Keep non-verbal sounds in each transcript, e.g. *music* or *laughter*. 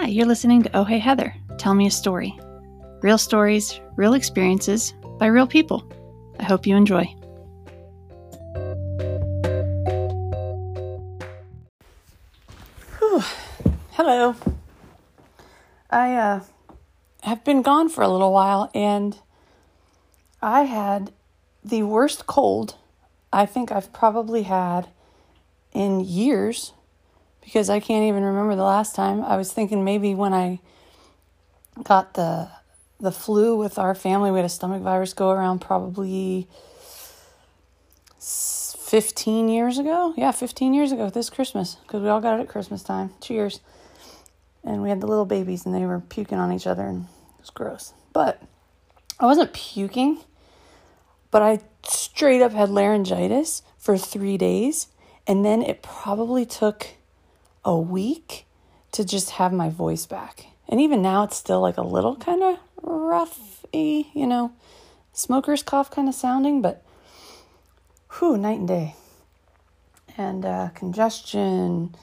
Hi, you're listening to Oh Hey Heather. Tell me a story. Real stories, real experiences by real people. I hope you enjoy. Whew. Hello. I uh, have been gone for a little while and I had the worst cold I think I've probably had in years because I can't even remember the last time. I was thinking maybe when I got the the flu with our family, we had a stomach virus go around probably 15 years ago. Yeah, 15 years ago this Christmas because we all got it at Christmas time. Cheers. And we had the little babies and they were puking on each other and it was gross. But I wasn't puking, but I straight up had laryngitis for 3 days and then it probably took a week to just have my voice back. And even now, it's still like a little kind of roughy, you know, smoker's cough kind of sounding, but whew, night and day. And uh, congestion,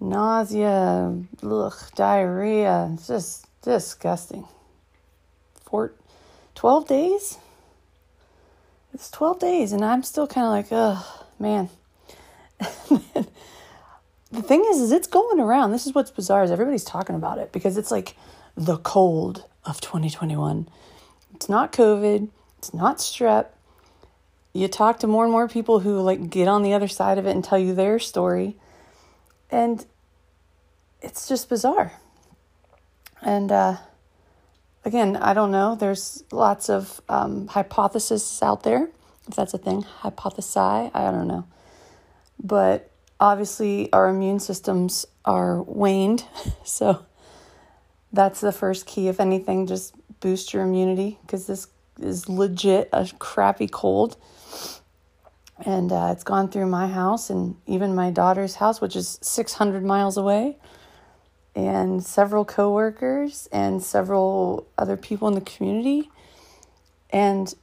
nausea, ugh, diarrhea, it's just disgusting. Four, 12 days? It's 12 days, and I'm still kind of like, ugh, man. *laughs* the thing is, is it's going around. This is what's bizarre is everybody's talking about it because it's like the cold of 2021. It's not COVID. It's not strep. You talk to more and more people who like get on the other side of it and tell you their story, and it's just bizarre. And uh, again, I don't know. There's lots of um, hypotheses out there, if that's a thing. Hypothesi, I don't know, but obviously our immune systems are waned. *laughs* So that's the first key. If anything, just boost your immunity because this is legit a crappy cold. And uh, it's gone through my house and even my daughter's house, which is 600 miles away, and several coworkers and several other people in the community. And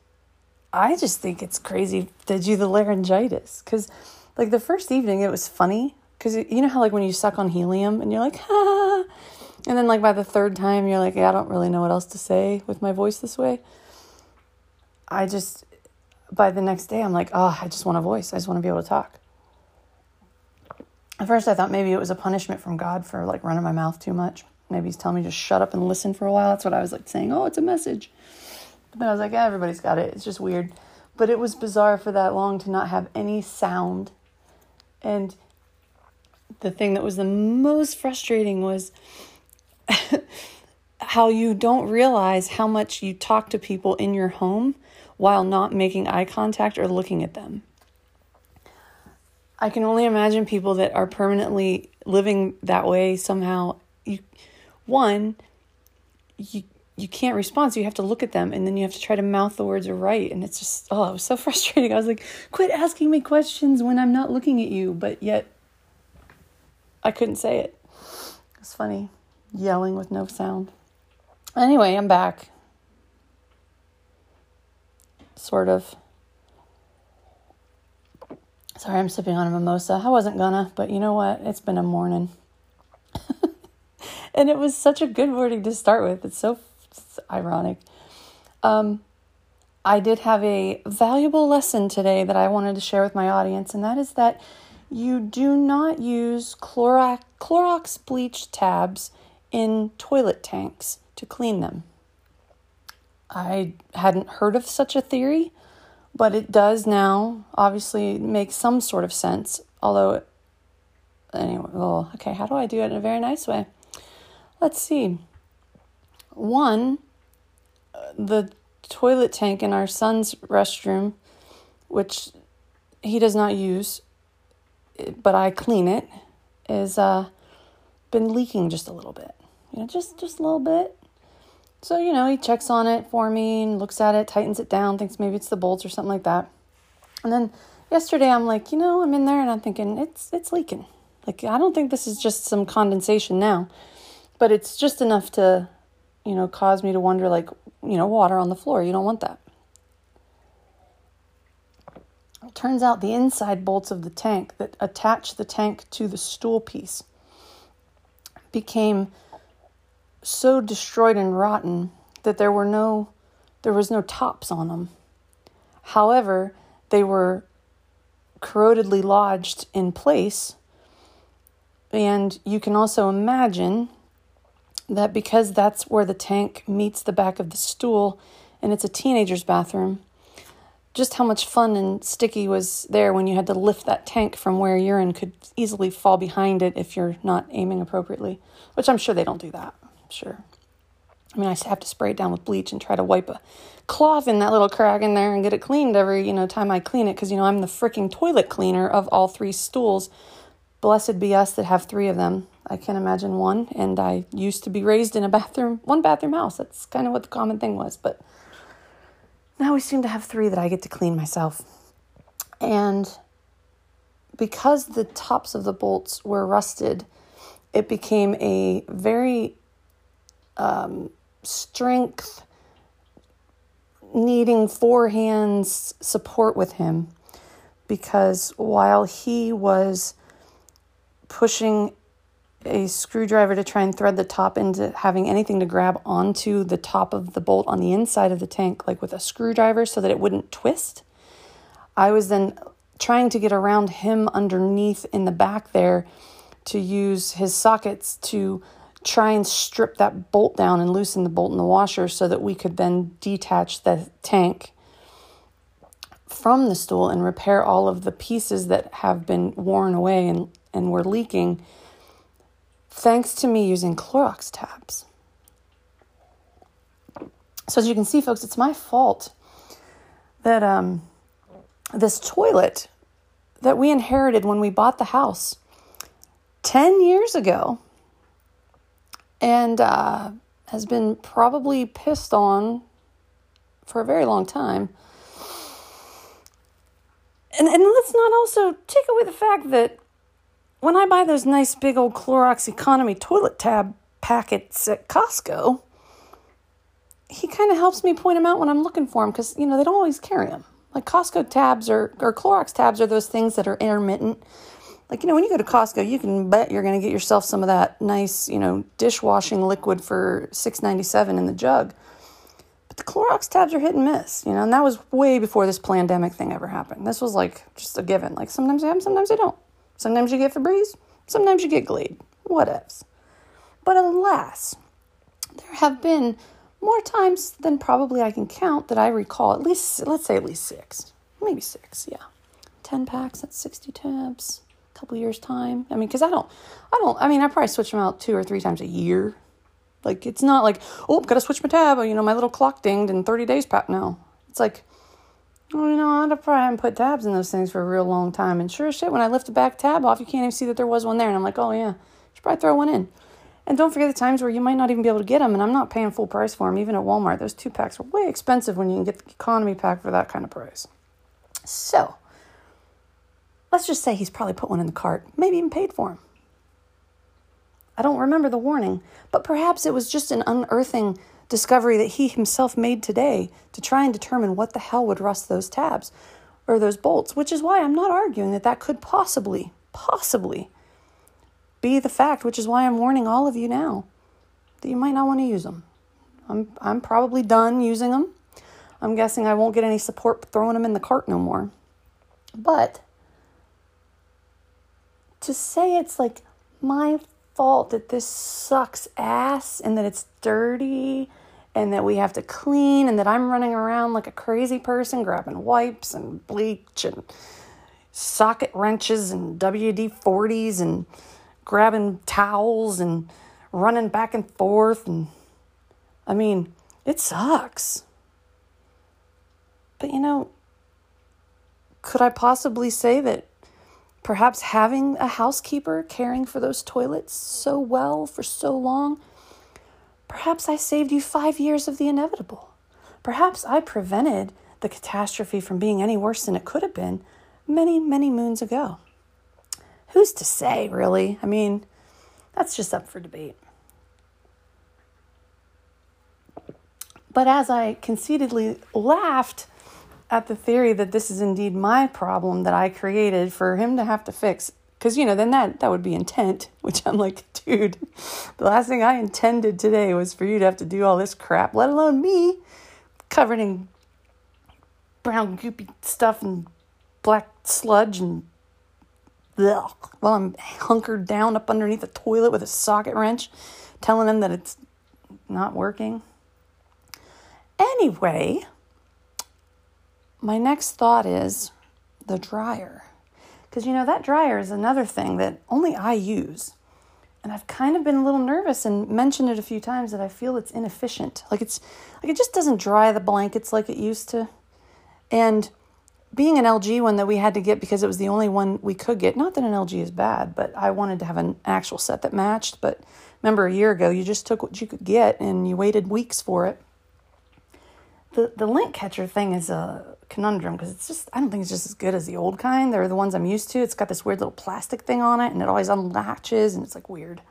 I just think it's crazy to do the laryngitis because like the first evening, it was funny because you know how like when you suck on helium and you're like, ah, and then like by the third time you're like, yeah, I don't really know what else to say with my voice this way. I just by the next day I'm like, oh, I just want a voice. I just want to be able to talk. At first, I thought maybe it was a punishment from God for like running my mouth too much. Maybe He's telling me to shut up and listen for a while. That's what I was like saying. Oh, it's a message. But I was like, yeah, everybody's got it. It's just weird. But it was bizarre for that long to not have any sound and the thing that was the most frustrating was *laughs* how you don't realize how much you talk to people in your home while not making eye contact or looking at them. I can only imagine people that are permanently living that way somehow. You, one, you you can't respond, so you have to look at them and then you have to try to mouth the words right. And it's just, oh, it was so *laughs* frustrating. I was like, quit asking me questions when I'm not looking at you, but yet I couldn't say it. It's funny, yelling with no sound. Anyway, I'm back. Sort of. Sorry, I'm sipping on a mimosa. I wasn't gonna, but you know what? It's been a morning. *laughs* and it was such a good morning to start with. It's so ironic. Um, I did have a valuable lesson today that I wanted to share with my audience, and that is that you do not use Clorox, Clorox bleach tabs in toilet tanks to clean them. I hadn't heard of such a theory, but it does now obviously make some sort of sense. Although, anyway, well, okay, how do I do it in a very nice way? Let's see. One, the toilet tank in our son's restroom, which he does not use, but I clean it, is uh, been leaking just a little bit. You know, just just a little bit. So you know, he checks on it for me and looks at it, tightens it down, thinks maybe it's the bolts or something like that. And then yesterday, I'm like, you know, I'm in there and I'm thinking it's it's leaking. Like I don't think this is just some condensation now, but it's just enough to you know, cause me to wonder like, you know, water on the floor. You don't want that. It turns out the inside bolts of the tank that attach the tank to the stool piece became so destroyed and rotten that there were no there was no tops on them. However, they were corrodedly lodged in place. And you can also imagine that because that's where the tank meets the back of the stool and it's a teenager's bathroom, just how much fun and sticky was there when you had to lift that tank from where urine could easily fall behind it if you're not aiming appropriately, which I'm sure they don't do that. I'm sure. I mean, I have to spray it down with bleach and try to wipe a cloth in that little crack in there and get it cleaned every, you know, time I clean it because, you know, I'm the freaking toilet cleaner of all three stools. Blessed be us that have three of them. I can't imagine one. And I used to be raised in a bathroom, one bathroom house. That's kind of what the common thing was. But now we seem to have three that I get to clean myself. And because the tops of the bolts were rusted, it became a very um, strength needing four hands support with him because while he was pushing a screwdriver to try and thread the top into having anything to grab onto the top of the bolt on the inside of the tank, like with a screwdriver so that it wouldn't twist. I was then trying to get around him underneath in the back there to use his sockets to try and strip that bolt down and loosen the bolt in the washer so that we could then detach the tank from the stool and repair all of the pieces that have been worn away and, and were leaking thanks to me using Clorox tabs. So, as you can see, folks, it's my fault that um, this toilet that we inherited when we bought the house 10 years ago and uh, has been probably pissed on for a very long time. And, and let's not also take away the fact that when I buy those nice big old Clorox Economy toilet tab packets at Costco, he kind of helps me point them out when I'm looking for them because, you know, they don't always carry them. Like Costco tabs or, or Clorox tabs are those things that are intermittent. Like, you know, when you go to Costco, you can bet you're going to get yourself some of that nice, you know, dishwashing liquid for six ninety seven in the jug. But the Clorox tabs are hit and miss, you know, and that was way before this pandemic thing ever happened. This was like just a given. Like sometimes they have sometimes they don't. Sometimes you get Febreze, sometimes you get Glade, whatevs. But alas, there have been more times than probably I can count that I recall, at least, let's say at least six, maybe six, yeah. 10 packs, that's 60 tabs, a couple years' time. I mean, because I don't, I don't, I mean, I probably switch them out two or three times a year. Like, it's not like, oh, gotta switch my tab, oh, you know, my little clock dinged in 30 days, Pat. No. It's like, well, you know, I'd probably haven't put tabs in those things for a real long time. And sure as shit, when I lift the back tab off, you can't even see that there was one there. And I'm like, oh, yeah, should probably throw one in. And don't forget the times where you might not even be able to get them, and I'm not paying full price for them, even at Walmart. Those two packs are way expensive when you can get the economy pack for that kind of price. So, let's just say he's probably put one in the cart, maybe even paid for them. I don't remember the warning, but perhaps it was just an unearthing discovery that he himself made today to try and determine what the hell would rust those tabs or those bolts, which is why I'm not arguing that that could possibly, possibly be the fact, which is why I'm warning all of you now that you might not want to use them. I'm, I'm probably done using them. I'm guessing I won't get any support throwing them in the cart no more. But to say it's like my fault that this sucks ass and that it's dirty and that we have to clean and that I'm running around like a crazy person grabbing wipes and bleach and socket wrenches and WD 40s and grabbing towels and running back and forth and I mean, it sucks. But you know, could I possibly say that perhaps having a housekeeper caring for those toilets so well for so long Perhaps I saved you five years of the inevitable. Perhaps I prevented the catastrophe from being any worse than it could have been many, many moons ago. Who's to say, really? I mean, that's just up for debate. But as I conceitedly laughed at the theory that this is indeed my problem that I created for him to have to fix Because, you know, then that, that would be intent, *laughs* which I'm like, dude, the last thing I intended today was for you to have to do all this crap, let alone me covered in brown goopy stuff and black sludge and ugh, while I'm hunkered down up underneath the toilet with a socket wrench, telling them that it's not working. Anyway, my next thought is the dryer. Because you know, that dryer is another thing that only I use. And I've kind of been a little nervous and mentioned it a few times that I feel it's inefficient. Like it's like it just doesn't dry the blankets like it used to. And being an LG one that we had to get because it was the only one we could get. Not that an LG is bad, but I wanted to have an actual set that matched. But remember, a year ago, you just took what you could get and you waited weeks for it. The the lint catcher thing is a conundrum because it's just I don't think it's just as good as the old kind. They're the ones I'm used to. It's got this weird little plastic thing on it, and it always unlatches, and it's like weird.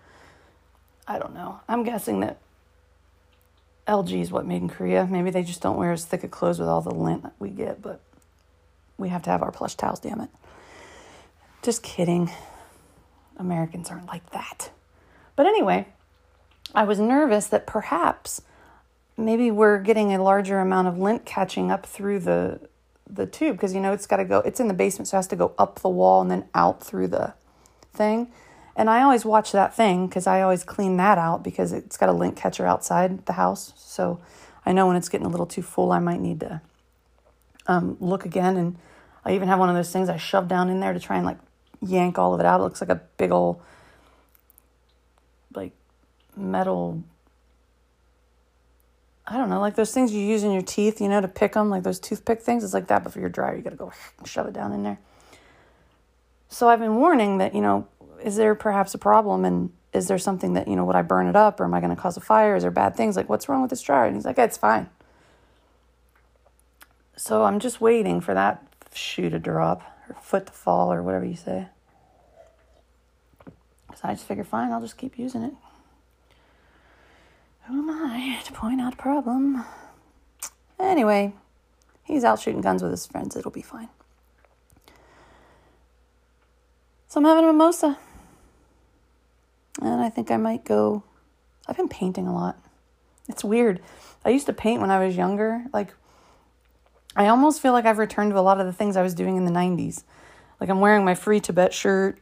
I don't know. I'm guessing that LG is what made in Korea. Maybe they just don't wear as thick of clothes with all the lint that we get, but we have to have our plush towels, damn it. Just kidding. Americans aren't like that. But anyway, I was nervous that perhaps maybe we're getting a larger amount of lint catching up through the the tube because you know it's got to go it's in the basement so it has to go up the wall and then out through the thing. And i always watch that thing because i always clean that out because it's got a lint catcher outside the house. So i know when it's getting a little too full i might need to um, look again. And I even have one of those things I shove down in there to try and like yank all of it out. It looks like a big old like metal I don't know, like those things you use in your teeth, you know, to pick them, like those toothpick things. It's like that, but for your dryer, you got to go *laughs* shove it down in there. So I've been warning that, you know, is there perhaps a problem and is there something that, you know, would I burn it up or am I going to cause a fire? Is there bad things? Like, what's wrong with this dryer? And he's like, it's fine. So I'm just waiting for that shoe to drop or foot to fall or whatever you say. So I just figure, fine, I'll just keep using it. Who am I to point out a problem? Anyway, he's out shooting guns with his friends. It'll be fine. So I'm having a mimosa. And I think I might go. I've been painting a lot. It's weird. I used to paint when I was younger. Like I almost feel like I've returned to a lot of the things I was doing in the 90s. Like I'm wearing my free Tibet shirt.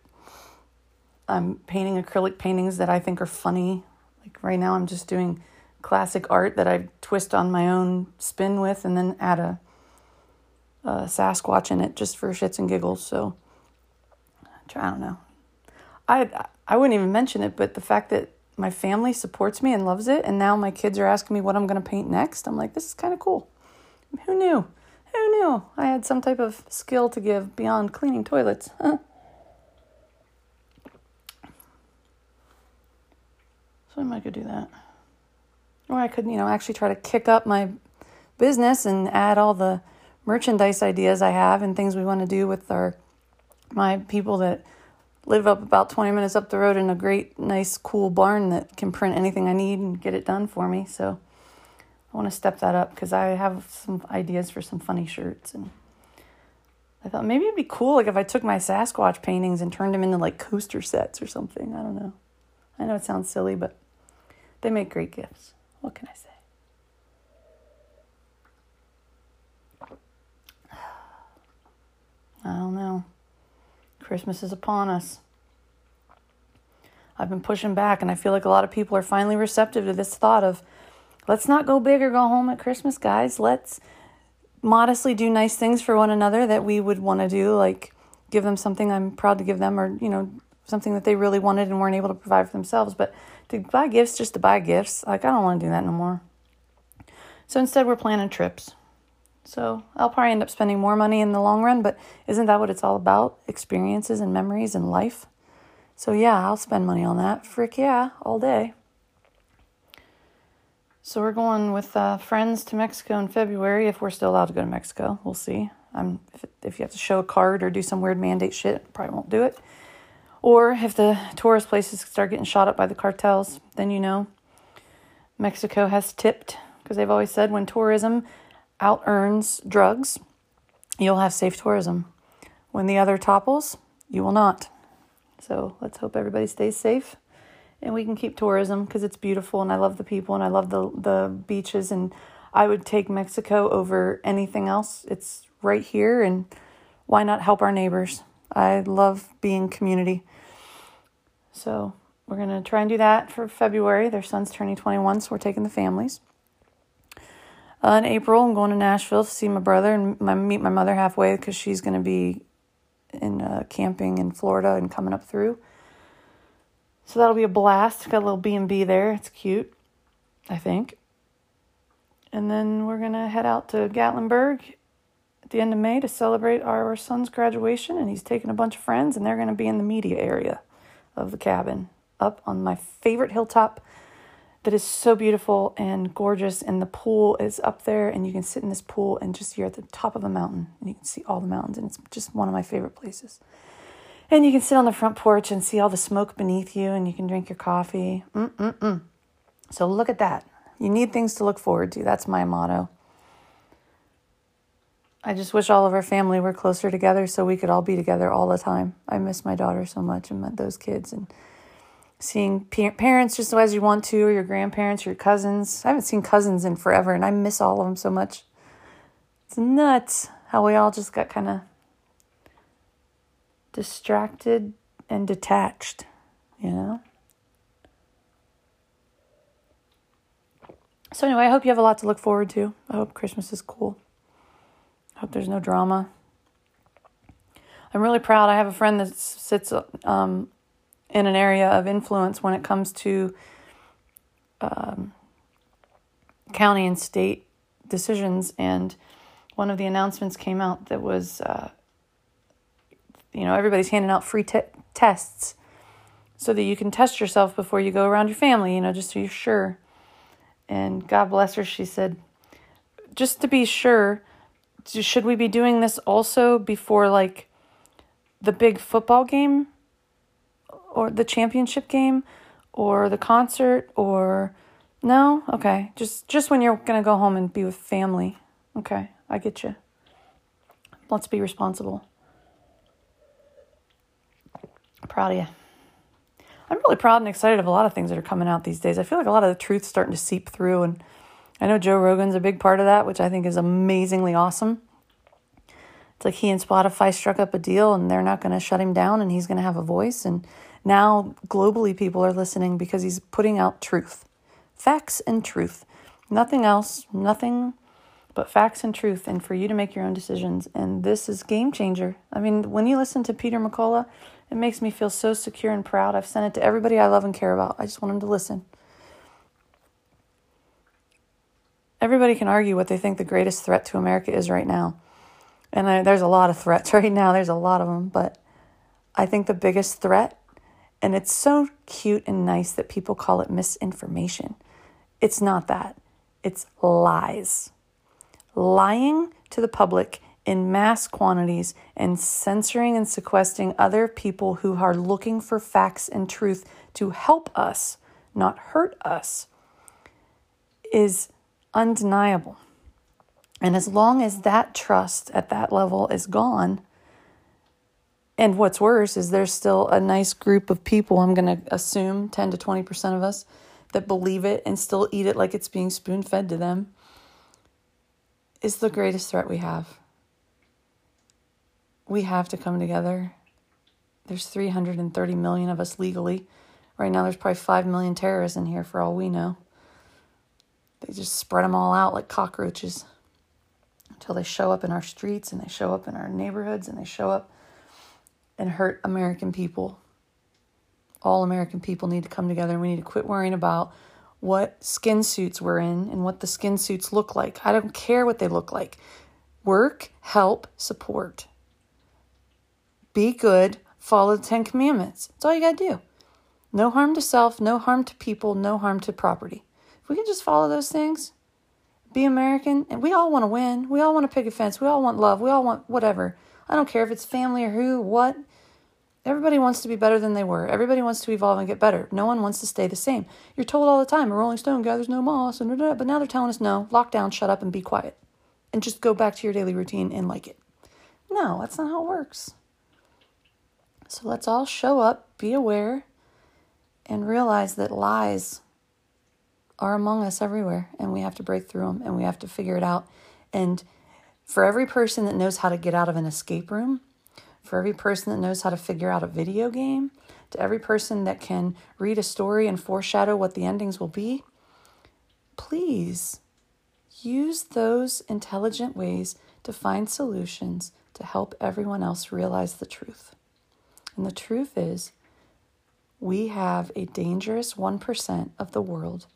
I'm painting acrylic paintings that I think are funny. Like right now, I'm just doing classic art that I twist on my own spin with and then add a, a Sasquatch in it just for shits and giggles. So I don't know. I I wouldn't even mention it, but the fact that my family supports me and loves it, and now my kids are asking me what I'm going to paint next, I'm like, this is kind of cool. Who knew? Who knew I had some type of skill to give beyond cleaning toilets? *laughs* I might go do that. Or I could, you know, actually try to kick up my business and add all the merchandise ideas I have and things we want to do with our my people that live up about 20 minutes up the road in a great nice cool barn that can print anything I need and get it done for me. So I want to step that up because I have some ideas for some funny shirts and I thought maybe it'd be cool like if I took my Sasquatch paintings and turned them into like coaster sets or something. I don't know. I know it sounds silly, but they make great gifts. What can I say? *sighs* I don't know. Christmas is upon us. I've been pushing back, and I feel like a lot of people are finally receptive to this thought of Let's not go big or go home at Christmas, guys. Let's modestly do nice things for one another that we would want to do, like give them something I'm proud to give them, or, you know, something that they really wanted and weren't able to provide for themselves. But to buy gifts just to buy gifts, like, I don't want to do that no more. So instead, we're planning trips. So I'll probably end up spending more money in the long run, but isn't that what it's all about? Experiences and memories and life. So yeah, I'll spend money on that. Frick yeah, all day. So we're going with uh, friends to Mexico in February if we're still allowed to go to Mexico. We'll see. I'm if, if you have to show a card or do some weird mandate shit, probably won't do it. Or if the tourist places start getting shot up by the cartels, then you know Mexico has tipped because they've always said when tourism out earns drugs, you'll have safe tourism. When the other topples, you will not. So let's hope everybody stays safe and we can keep tourism because it's beautiful and I love the people and I love the the beaches and I would take Mexico over anything else. It's right here and why not help our neighbors? I love being community. So we're going to try and do that for February. Their son's turning 21, so we're taking the families. Uh, in April, I'm going to Nashville to see my brother and my, meet my mother halfway because she's going to be in uh, camping in Florida and coming up through. So that'll be a blast. Got a little B and B there. It's cute, I think. And then we're gonna head out to Gatlinburg at the end of May to celebrate our son's graduation. And he's taking a bunch of friends, and they're gonna be in the media area of the cabin, up on my favorite hilltop that is so beautiful and gorgeous. And the pool is up there, and you can sit in this pool and just you're at the top of a mountain, and you can see all the mountains, and it's just one of my favorite places. And you can sit on the front porch and see all the smoke beneath you, and you can drink your coffee. Mm-mm-mm. So look at that. You need things to look forward to. That's my motto. I just wish all of our family were closer together so we could all be together all the time. I miss my daughter so much and those kids and seeing parents just as you want to, or your grandparents, or your cousins. I haven't seen cousins in forever and I miss all of them so much. It's nuts how we all just got kind of distracted and detached, you know? So, anyway, I hope you have a lot to look forward to. I hope Christmas is cool. Hope there's no drama. I'm really proud. I have a friend that sits um, in an area of influence when it comes to um, county and state decisions. And one of the announcements came out that was uh, you know, everybody's handing out free te- tests so that you can test yourself before you go around your family, you know, just so you're sure. And God bless her, she said, just to be sure, should we be doing this also before like the big football game or the championship game or the concert or no? Okay. Just just when you're going to go home and be with family. Okay. I get you. Let's be responsible. Proud of you. I'm really proud and excited of a lot of things that are coming out these days. I feel like a lot of the truth's starting to seep through, and I know Joe Rogan's a big part of that, which I think is amazingly awesome. It's like he and Spotify struck up a deal, and they're not going to shut him down, and he's going to have a voice. And now globally, people are listening because he's putting out truth, facts and truth, nothing else, nothing but facts and truth, and for you to make your own decisions. And this is game changer. I mean, when you listen to Peter McCullough it makes me feel so secure and proud. I've sent it to everybody I love and care about. I just want them to listen. Everybody can argue what they think the greatest threat to America is right now. And I, there's a lot of threats *laughs* right now, there's a lot of them. But I think the biggest threat, and it's so cute and nice that people call it misinformation. It's not that, it's lies. Lying to the public in mass quantities and censoring and sequestering other people who are looking for facts and truth to help us, not hurt us, is undeniable. And as long as that trust at that level is gone, and what's worse is there's still a nice group of people, I'm going to assume 10 to 20% of us, that believe it and still eat it like it's being spoon fed to them, is the greatest threat we have we have to come together. There's 330 million of us legally. Right now, there's probably 5 million terrorists in here for all we know. They just spread them all out like cockroaches until they show up in our streets and they show up in our neighborhoods and they show up and hurt American people. All American people need to come together and we need to quit worrying about what skin suits we're in and what the skin suits look like. I don't care what they look like. Work, help, support be good, follow the Ten Commandments. That's all you got to do. No harm to self, no harm to people, no harm to property. We can just follow those things, be American, and we all want to win. We all want to pick a fence. We all want love. We all want whatever. I don't care if it's family or who, what. Everybody wants to be better than they were. Everybody wants to evolve and get better. No one wants to stay the same. You're told all the time, a Rolling Stone gathers no moss, and but now they're telling us no, lock down, shut up, and be quiet. And just go back to your daily routine and like it. No, that's not how it works. So let's all show up, be aware, and realize that lies are among us everywhere and we have to break through them and we have to figure it out. And for every person that knows how to get out of an escape room, for every person that knows how to figure out a video game, to every person that can read a story and foreshadow what the endings will be, please use those intelligent ways to find solutions to help everyone else realize the truth. And the truth is, we have a dangerous 1% of the world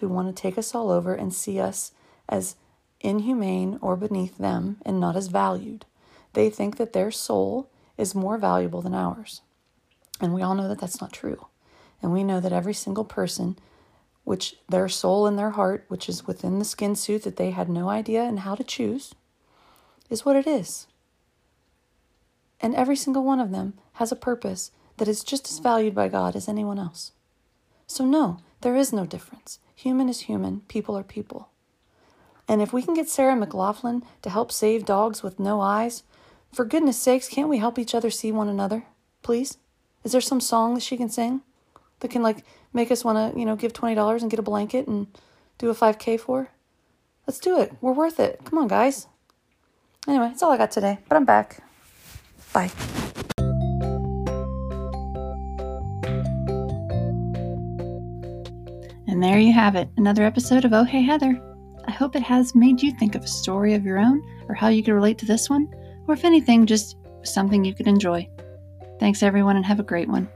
who want to take us all over and see us as inhumane or beneath them and not as valued. They think that their soul is more valuable than ours. And we all know that that's not true. And we know that every single person, which their soul and their heart, which is within the skin suit that they had no idea and how to choose, is what it is. And every single one of them has a purpose that is just as valued by God as anyone else. So, no, there is no difference. Human is human, people are people. And if we can get Sarah McLachlan to help save dogs with no eyes, for goodness sakes, can't we help each other see one another? Please? Is there some song that she can sing that can like make us want to, you know, give $20 and get a blanket and do a 5K for? Let's do it. We're worth it. Come on, guys. Anyway, that's all I got today, but I'm back. Bye. And there you have it, another episode of Oh Hey Heather. I hope it has made you think of a story of your own or how you could relate to this one, or if anything, just something you could enjoy. Thanks, everyone, and have a great one.